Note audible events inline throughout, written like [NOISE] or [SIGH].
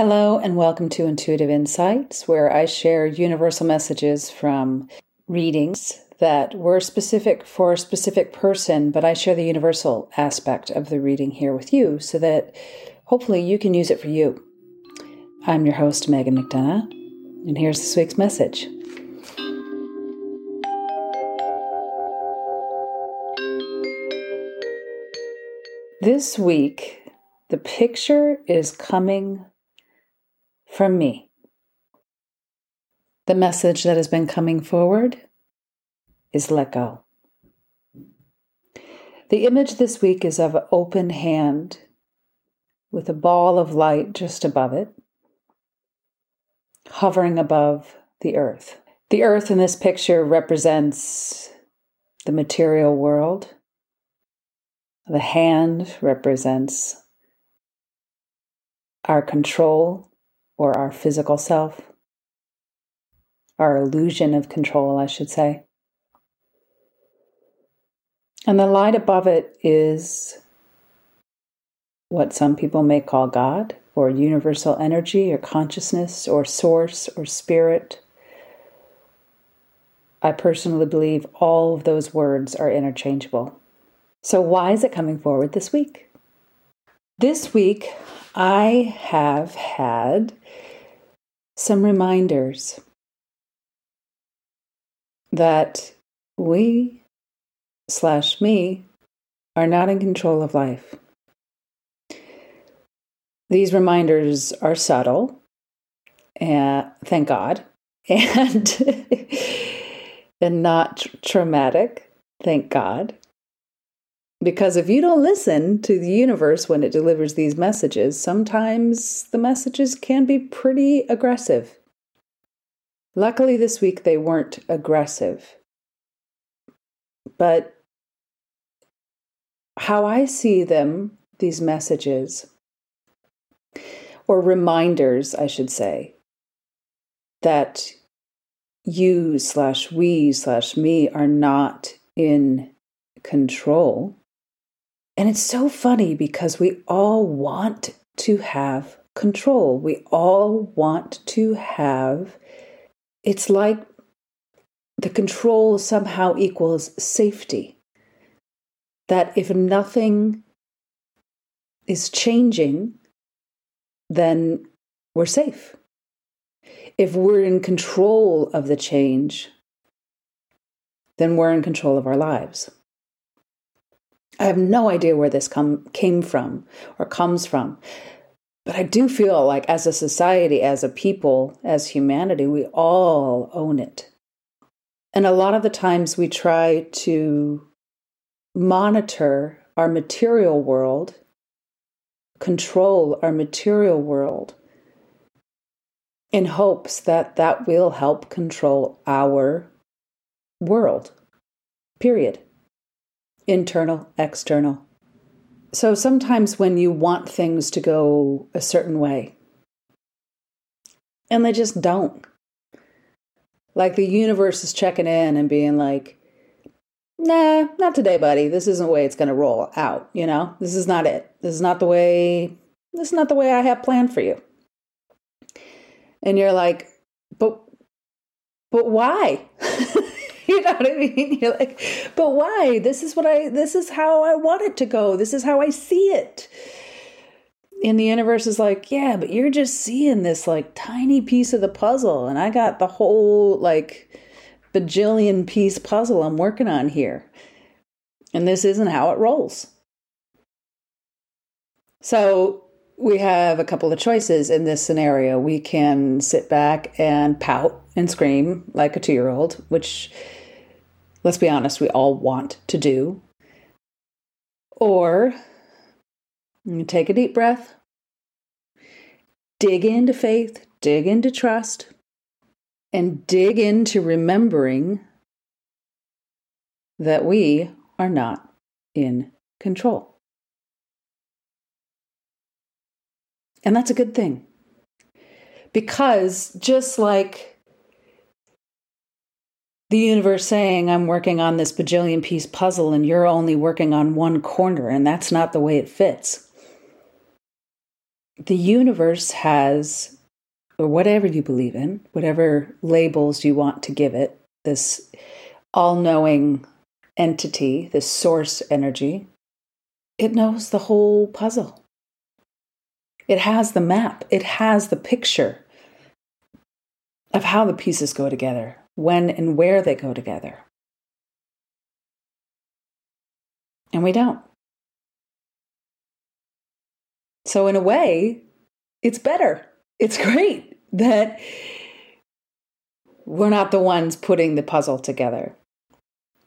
Hello, and welcome to Intuitive Insights, where I share universal messages from readings that were specific for a specific person, but I share the universal aspect of the reading here with you so that hopefully you can use it for you. I'm your host, Meghan McDonough, and here's this week's message. This week, the picture is coming from me. The message that has been coming forward is let go. The image this week is of an open hand with a ball of light just above it, hovering above the earth. The earth in this picture represents the material world. The hand represents our control or our physical self, our illusion of control, I should say. And the light above it is what some people may call God, or universal energy, or consciousness, or source, or spirit. I personally believe all of those words are interchangeable. So, why is it coming forward this week? This week, I have had some reminders that we slash me are not in control of life. These reminders are subtle, and thank God, [LAUGHS] and [LAUGHS] and not traumatic, thank God. Because if you don't listen to the universe when it delivers these messages, sometimes the messages can be pretty aggressive. Luckily, this week they weren't aggressive. But how I see them, these messages, or reminders, I should say, that you slash we slash me are not in control and it's so funny because we all want to have control. We all want to have, it's like the control somehow equals safety. That if nothing is changing, then we're safe. If we're in control of the change, then we're in control of our lives. I have no idea where this come, came from or comes from. But I do feel like, as a society, as a people, as humanity, we all own it. And a lot of the times we try to monitor our material world, control our material world, in hopes that that will help control our world. Period internal, external. So sometimes when you want things to go a certain way, and they just don't. Like the universe is checking in and being like, nah, not today, buddy. This isn't the way it's going to roll out, you know? This is not it. This is not the way this is not the way I have planned for you. And you're like, but but why? [LAUGHS] you know what I mean? You're like, but why? This is what I, this is how I want it to go. This is how I see it. And the universe is like, yeah, but you're just seeing this like tiny piece of the puzzle. And I got the whole like bajillion piece puzzle I'm working on here. And this isn't how it rolls. So we have a couple of choices in this scenario. We can sit back and pout and scream like a two year old, which let's be honest, we all want to do. Or take a deep breath, dig into faith, dig into trust, and dig into remembering that we are not in control. And that's a good thing. Because just like the universe saying, I'm working on this bajillion piece puzzle and you're only working on one corner, and that's not the way it fits. the universe has, or whatever you believe in, whatever labels you want to give it, this all knowing entity, this source energy, it knows the whole puzzle. It has the map, it has the picture of how the pieces go together, when and where they go together. And we don't. So, in a way, it's better. It's [LAUGHS] great that we're not the ones putting the puzzle together.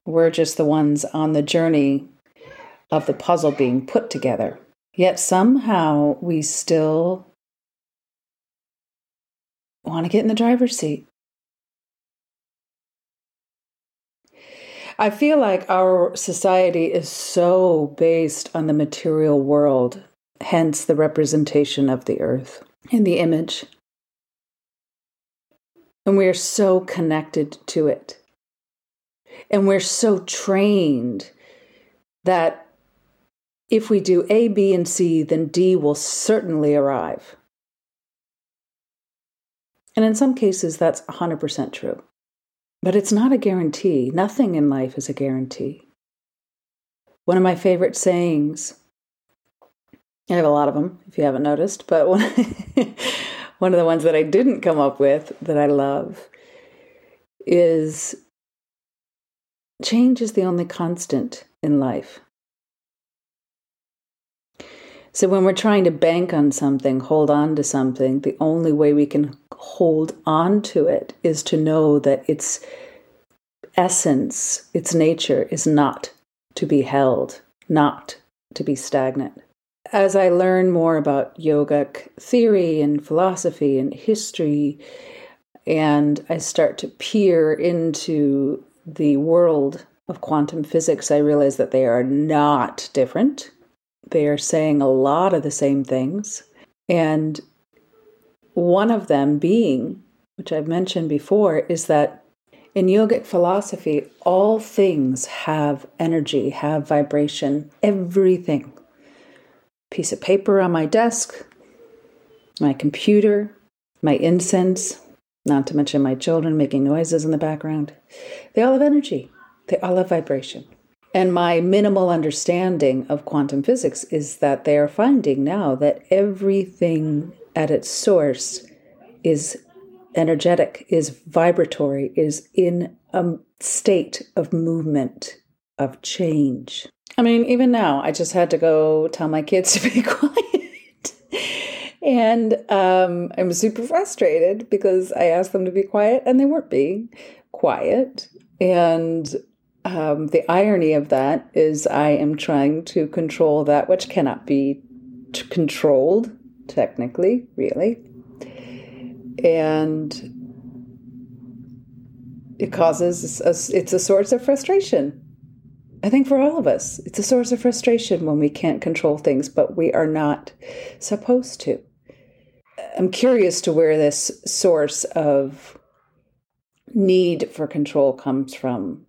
We're just the ones on the journey of the puzzle being put together. Yet somehow we still want to get in the driver's seat. I feel like our society is so based on the material world, hence the representation of the earth in the image. And we are so connected to it. And we're so trained that if we do A, B, and C, then D will certainly arrive. And in some cases, that's 100% true. But it's not a guarantee. Nothing in life is a guarantee. One of my favorite sayings, I have a lot of them if you haven't noticed, but one, [LAUGHS] one of the ones that I didn't come up with that I love is change is the only constant in life. So when we're trying to bank on something, hold on to something, the only way we can hold on to it is to know that its essence, its nature is not to be held, not to be stagnant. As I learn more about yogic theory and philosophy and history, and I start to peer into the world of quantum physics, I realize that they are not different they are saying a lot of the same things. And one of them being, which I've mentioned before, is that in yogic philosophy, all things have energy, have vibration, everything. Piece of paper on my desk, my computer, my incense, not to mention my children making noises in the background. They all have energy, they all have vibration. And my minimal understanding of quantum physics is that they are finding now that everything at its source is energetic, is vibratory, is in a state of movement, of change. I mean, even now, I just had to go tell my kids to be [LAUGHS] quiet. and um, I'm super frustrated because I asked them to be quiet and they weren't being quiet. And um, the irony of that is I am trying to control that which cannot be t- controlled, technically, really. And it causes, a, it's a source of frustration. I think for all of us, it's a source of frustration when we can't control things, but we are not supposed to. I'm curious to where this source of need for control comes from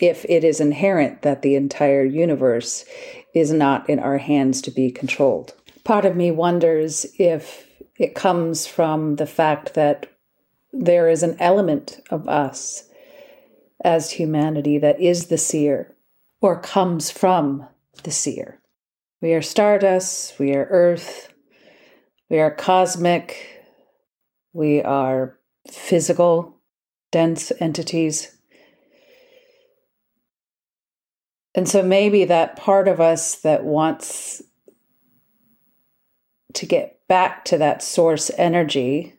if it is inherent that the entire universe is not in our hands to be controlled. Part of me wonders if it comes from the fact that there is an element of us as humanity that is the seer or comes from the seer. We are stardust, we are earth, we are cosmic, we are physical, dense entities. And so maybe that part of us that wants to get back to that source energy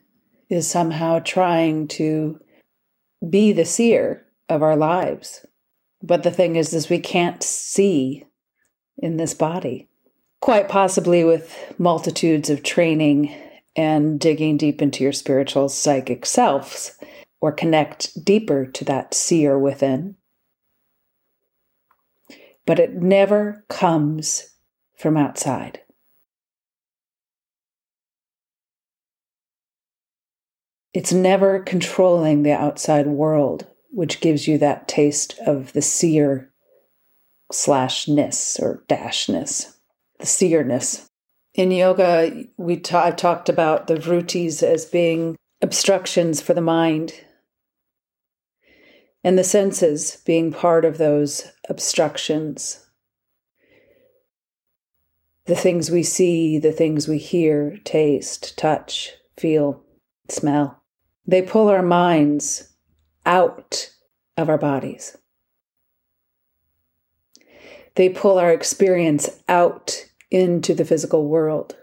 is somehow trying to be the seer of our lives. But the thing is, is we can't see in this body. Quite possibly with multitudes of training and digging deep into your spiritual psychic selves, or connect deeper to that seer within but it never comes from outside. It's never controlling the outside world, which gives you that taste of the seer slashness or dashness, the seerness. In yoga, we ta- I've talked about the vrittis as being obstructions for the mind, and the senses being part of those obstructions. The things we see, the things we hear, taste, touch, feel, smell. They pull our minds out of our bodies. They pull our experience out into the physical world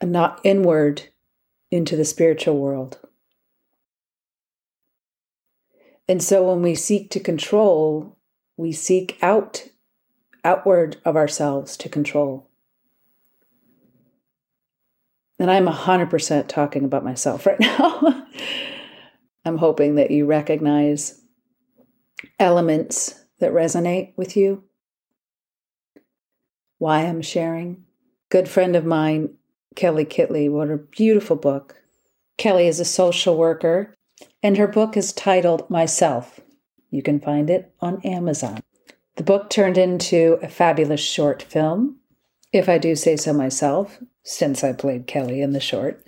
and not inward into the spiritual world. And so when we seek to control, we seek out outward of ourselves to control. And I'm 100% talking about myself right [LAUGHS] now. I'm hoping that you recognize elements that resonate with you. Why I'm sharing. Good friend of mine, Kelly Kitley, wrote a beautiful book. Kelly is a social worker, and her book is titled Myself. You can find it on Amazon. The book turned into a fabulous short film, if I do say so myself, since I played Kelly in the short.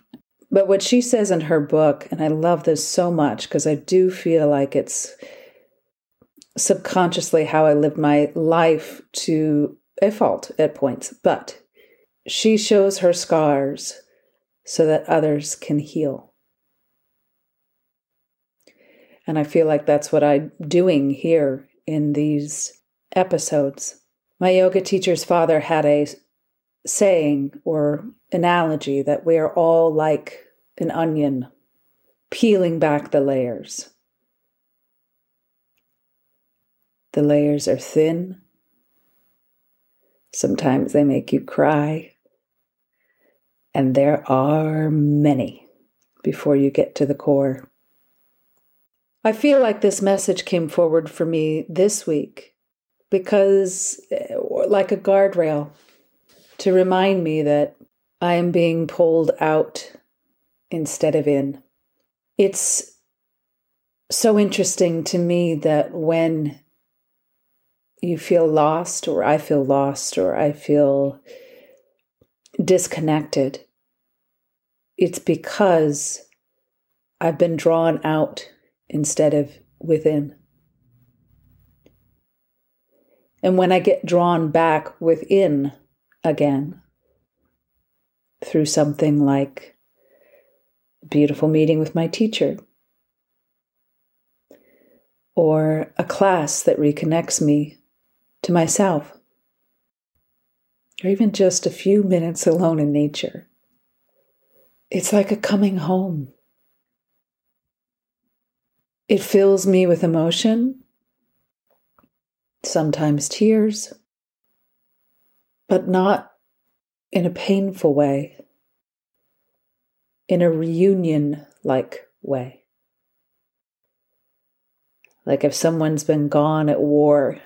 [LAUGHS] but what she says in her book, and I love this so much because I do feel like it's subconsciously how I lived my life to a fault at points, but she shows her scars so that others can heal. And I feel like that's what I'm doing here in these episodes. My yoga teacher's father had a saying or analogy that we are all like an onion, peeling back the layers. The layers are thin. Sometimes they make you cry. And there are many before you get to the core. I feel like this message came forward for me this week because, eh, like a guardrail, to remind me that I am being pulled out instead of in. It's so interesting to me that when you feel lost, or I feel lost, or I feel disconnected, it's because I've been drawn out instead of within. And when I get drawn back within again, through something like a beautiful meeting with my teacher, or a class that reconnects me to myself, or even just a few minutes alone in nature. It's like a coming home. It fills me with emotion, sometimes tears, but not in a painful way, in a reunion like way. Like if someone's been gone at war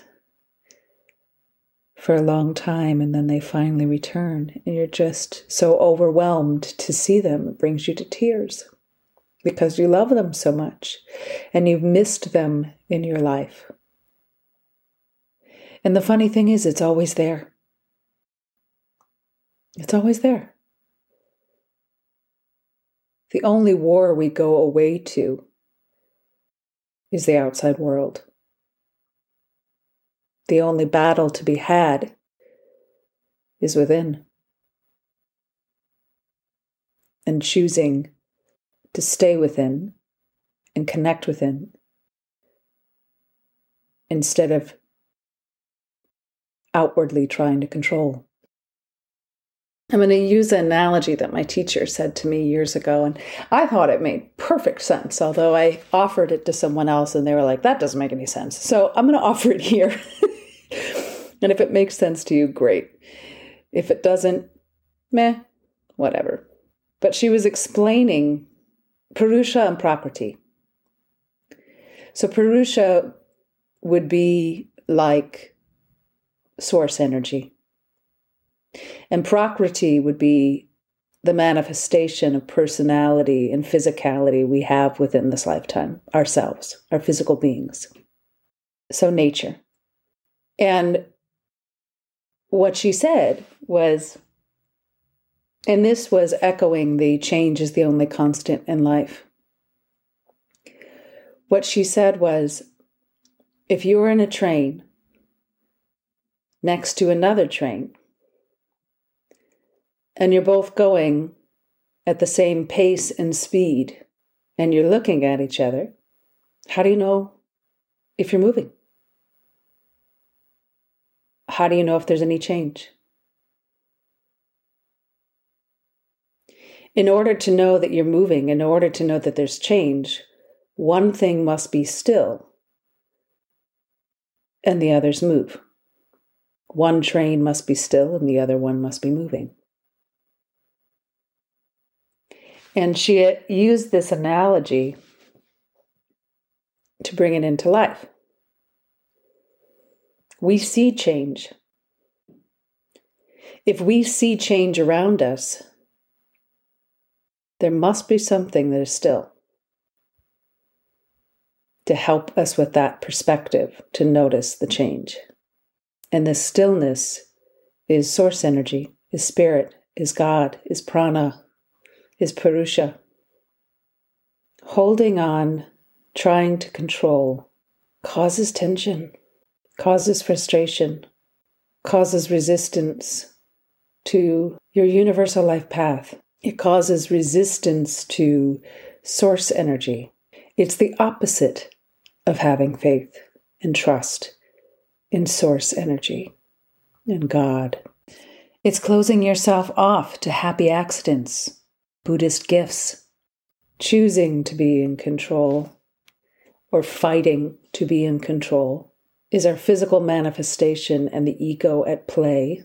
for a long time and then they finally return and you're just so overwhelmed to see them it brings you to tears because you love them so much and you've missed them in your life. And the funny thing is it's always there. It's always there. The only war we go away to is the outside world. The only battle to be had is within. And choosing to stay within and connect within instead of outwardly trying to control. I'm going to use an analogy that my teacher said to me years ago, and I thought it made perfect sense, although I offered it to someone else and they were like, that doesn't make any sense. So I'm going to offer it here. [LAUGHS] and if it makes sense to you, great. If it doesn't, meh, whatever. But she was explaining Purusha and Prakriti. So Purusha would be like source energy. And Prakriti would be the manifestation of personality and physicality we have within this lifetime, ourselves, our physical beings. So, nature. And what she said was, and this was echoing the change is the only constant in life. What she said was if you were in a train next to another train, and you're both going at the same pace and speed, and you're looking at each other, how do you know if you're moving? How do you know if there's any change? In order to know that you're moving, in order to know that there's change, one thing must be still and the others move. One train must be still and the other one must be moving. And she used this analogy to bring it into life. We see change. If we see change around us, there must be something that is still to help us with that perspective to notice the change. And the stillness is source energy, is spirit, is God, is prana, is Purusha. Holding on, trying to control, causes tension, causes frustration, causes resistance to your universal life path. It causes resistance to source energy. It's the opposite of having faith and trust in source energy, and God. It's closing yourself off to happy accidents, Buddhist gifts, choosing to be in control or fighting to be in control is our physical manifestation and the ego at play,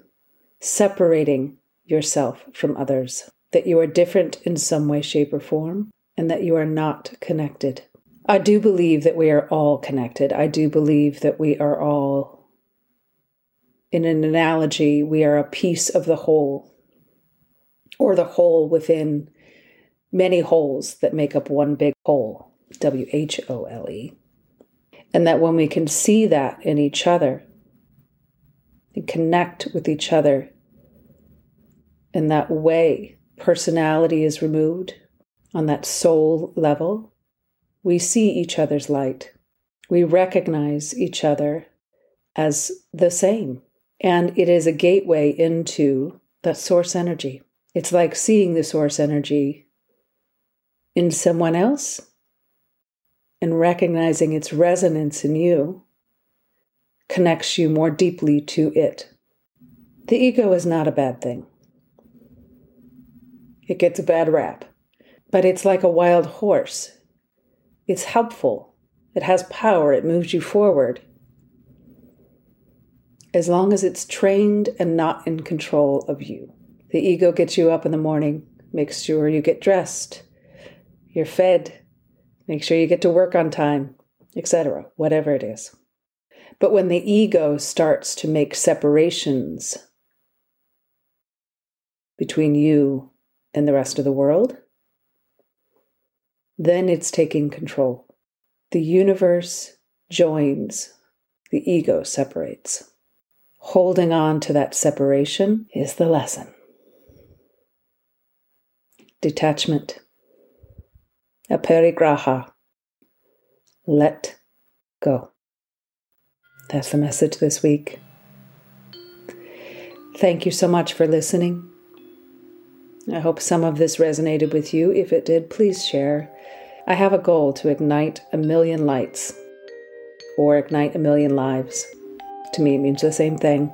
separating yourself from others, that you are different in some way, shape, or form, and that you are not connected. I do believe that we are all connected. I do believe that we are all, in an analogy, we are a piece of the whole, or the whole within many holes that make up one big whole, W H O L E. And that when we can see that in each other and connect with each other in that way, personality is removed on that soul level we see each other's light. We recognize each other as the same. And it is a gateway into that source energy. It's like seeing the source energy in someone else and recognizing its resonance in you connects you more deeply to it. The ego is not a bad thing. It gets a bad rap, but it's like a wild horse. It's helpful. It has power. It moves you forward. As long as it's trained and not in control of you. The ego gets you up in the morning, makes sure you get dressed, you're fed, make sure you get to work on time, etc., whatever it is. But when the ego starts to make separations between you and the rest of the world, then it's taking control. The universe joins, the ego separates. Holding on to that separation is the lesson. Detachment. Aparigraha. Let go. That's the message this week. Thank you so much for listening. I hope some of this resonated with you. If it did, please share. I have a goal to ignite a million lights or ignite a million lives. To me, it means the same thing.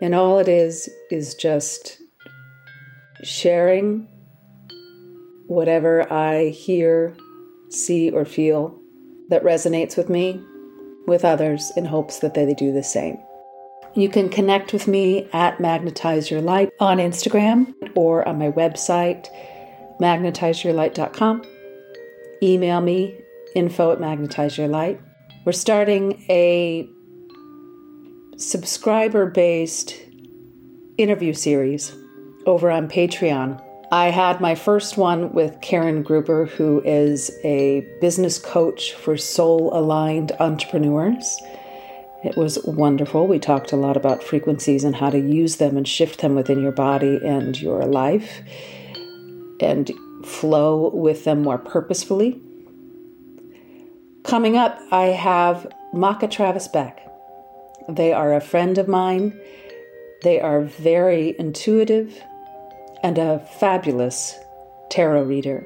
And all it is, is just sharing whatever I hear, see, or feel that resonates with me with others in hopes that they do the same. You can connect with me at Magnetize Your Light on Instagram or on my website, magnetizeyourlight.com. Email me, info at magnetizeyourlight. We're starting a subscriber based interview series over on Patreon. I had my first one with Karen Gruber, who is a business coach for soul aligned entrepreneurs It was wonderful. We talked a lot about frequencies and how to use them and shift them within your body and your life and flow with them more purposefully. Coming up, I have Maka Travis Beck. They are a friend of mine. They are very intuitive and a fabulous tarot reader.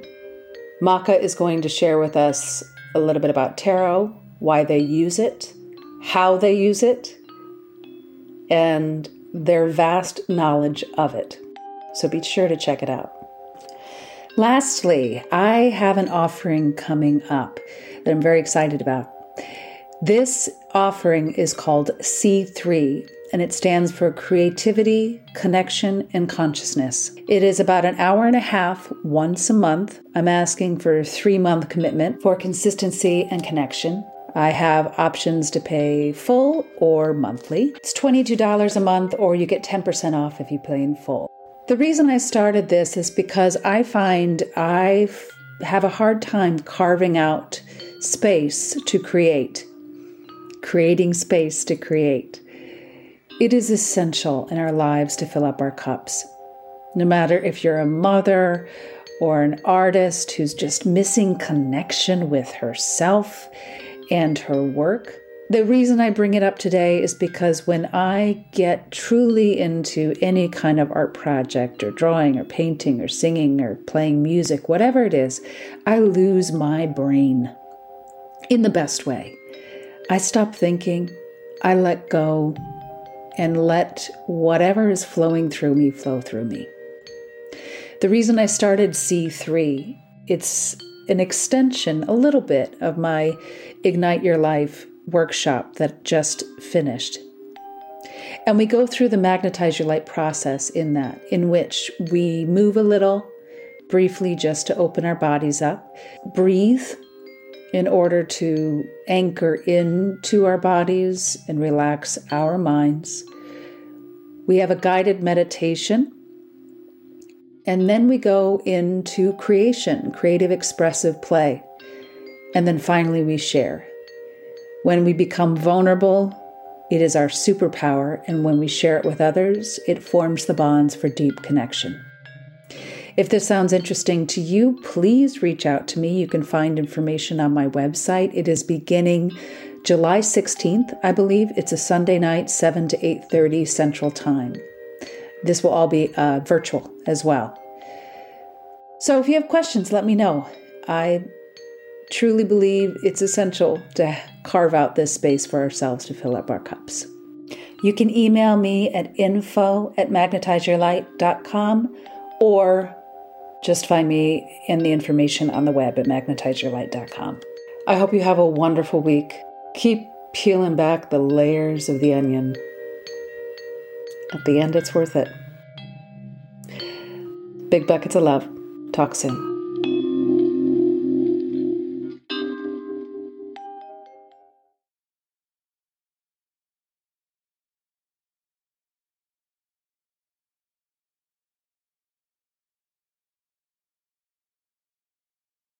Maka is going to share with us a little bit about tarot, why they use it, how they use it, and their vast knowledge of it. So be sure to check it out. Lastly, I have an offering coming up that I'm very excited about. This offering is called C3, and it stands for Creativity, Connection, and Consciousness. It is about an hour and a half once a month. I'm asking for a three month commitment for consistency and connection. I have options to pay full or monthly. It's $22 a month, or you get 10% off if you pay in full. The reason I started this is because I find I have a hard time carving out space to create creating space to create. It is essential in our lives to fill up our cups. No matter if you're a mother or an artist who's just missing connection with herself and her work. The reason I bring it up today is because when I get truly into any kind of art project or drawing or painting or singing or playing music, whatever it is, I lose my brain in the best way. I stop thinking, I let go, and let whatever is flowing through me flow through me. The reason I started C3, it's an extension, a little bit, of my Ignite Your Life workshop that just finished. And we go through the Magnetize Your Light process in that, in which we move a little, briefly just to open our bodies up, breathe in order to anchor into our bodies and relax our minds. We have a guided meditation. And then we go into creation, creative expressive play. And then finally, we share. When we become vulnerable, it is our superpower. And when we share it with others, it forms the bonds for deep connection. If this sounds interesting to you, please reach out to me. You can find information on my website. It is beginning July 16th, I believe. It's a Sunday night, 7 to 8:30 Central Time. This will all be uh, virtual as well. So if you have questions, let me know. I truly believe it's essential to carve out this space for ourselves to fill up our cups. You can email me at info at magnetizeyourlight.com or just find me in the information on the web at magnetizeyourlight.com. I hope you have a wonderful week. Keep peeling back the layers of the onion. At the end, it's worth it. Big buckets of love. Talk soon.